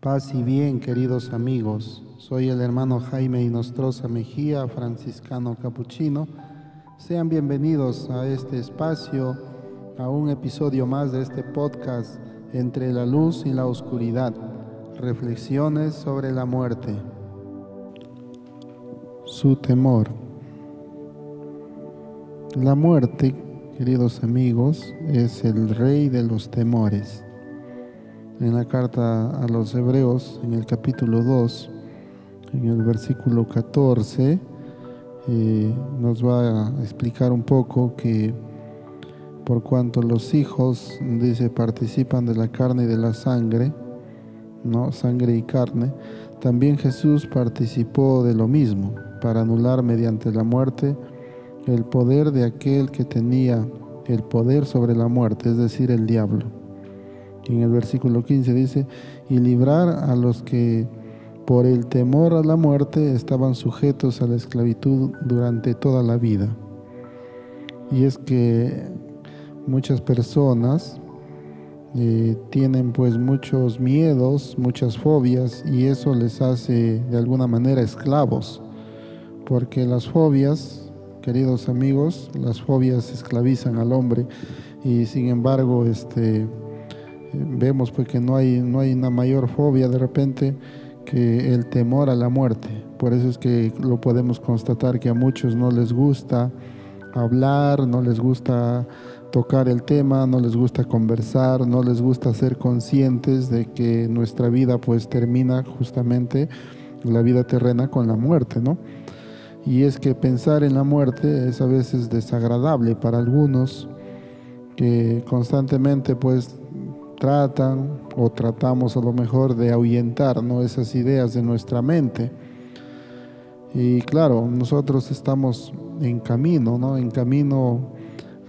Paz y bien, queridos amigos. Soy el hermano Jaime Inostroza Mejía, franciscano capuchino. Sean bienvenidos a este espacio, a un episodio más de este podcast Entre la luz y la oscuridad. Reflexiones sobre la muerte. Su temor. La muerte, queridos amigos, es el rey de los temores en la carta a los Hebreos, en el capítulo 2, en el versículo 14, eh, nos va a explicar un poco que por cuanto los hijos, dice, participan de la carne y de la sangre, ¿no? Sangre y carne, también Jesús participó de lo mismo, para anular mediante la muerte el poder de aquel que tenía el poder sobre la muerte, es decir, el diablo en el versículo 15 dice, y librar a los que por el temor a la muerte estaban sujetos a la esclavitud durante toda la vida. Y es que muchas personas eh, tienen pues muchos miedos, muchas fobias y eso les hace de alguna manera esclavos, porque las fobias, queridos amigos, las fobias esclavizan al hombre y sin embargo este vemos pues que no hay, no hay una mayor fobia de repente que el temor a la muerte. Por eso es que lo podemos constatar que a muchos no les gusta hablar, no les gusta tocar el tema, no les gusta conversar, no les gusta ser conscientes de que nuestra vida pues termina justamente la vida terrena con la muerte, ¿no? Y es que pensar en la muerte es a veces desagradable para algunos que constantemente pues tratan o tratamos a lo mejor de ahuyentar ¿no? esas ideas de nuestra mente. Y claro, nosotros estamos en camino, ¿no? en camino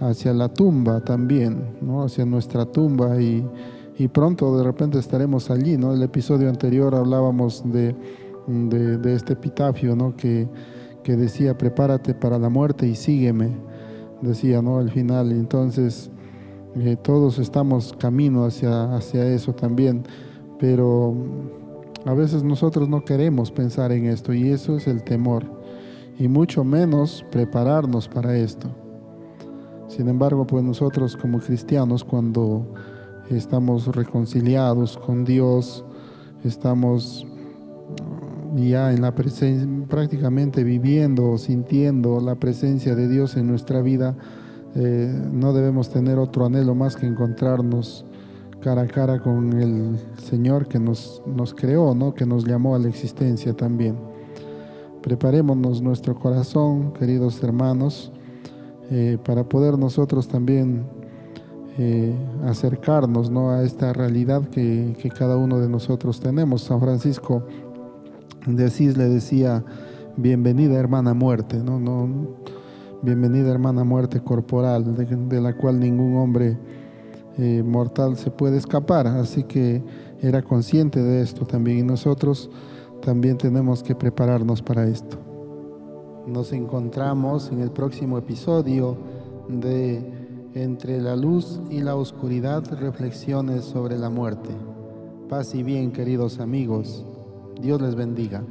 hacia la tumba también, ¿no? hacia nuestra tumba y, y, pronto de repente estaremos allí. ¿no? El episodio anterior hablábamos de, de, este epitafio ¿no? que, que decía, prepárate para la muerte y sígueme, decía ¿no? al final. Entonces, eh, todos estamos camino hacia, hacia eso también, pero a veces nosotros no queremos pensar en esto y eso es el temor, y mucho menos prepararnos para esto. Sin embargo, pues nosotros como cristianos cuando estamos reconciliados con Dios, estamos ya en la presencia, prácticamente viviendo, sintiendo la presencia de Dios en nuestra vida, eh, no debemos tener otro anhelo más que encontrarnos cara a cara con el Señor que nos, nos creó, ¿no? que nos llamó a la existencia también. Preparémonos nuestro corazón, queridos hermanos, eh, para poder nosotros también eh, acercarnos ¿no? a esta realidad que, cada uno de nosotros tenemos. San Francisco de Asís le decía, bienvenida hermana muerte, no Bienvenida hermana muerte corporal, de, la cual ningún hombre eh, mortal se puede escapar. Así que era consciente de esto también y nosotros también tenemos que prepararnos para esto. Nos encontramos en el próximo episodio de Entre la luz y la oscuridad, reflexiones sobre la muerte. Paz y bien, queridos amigos. Dios les bendiga.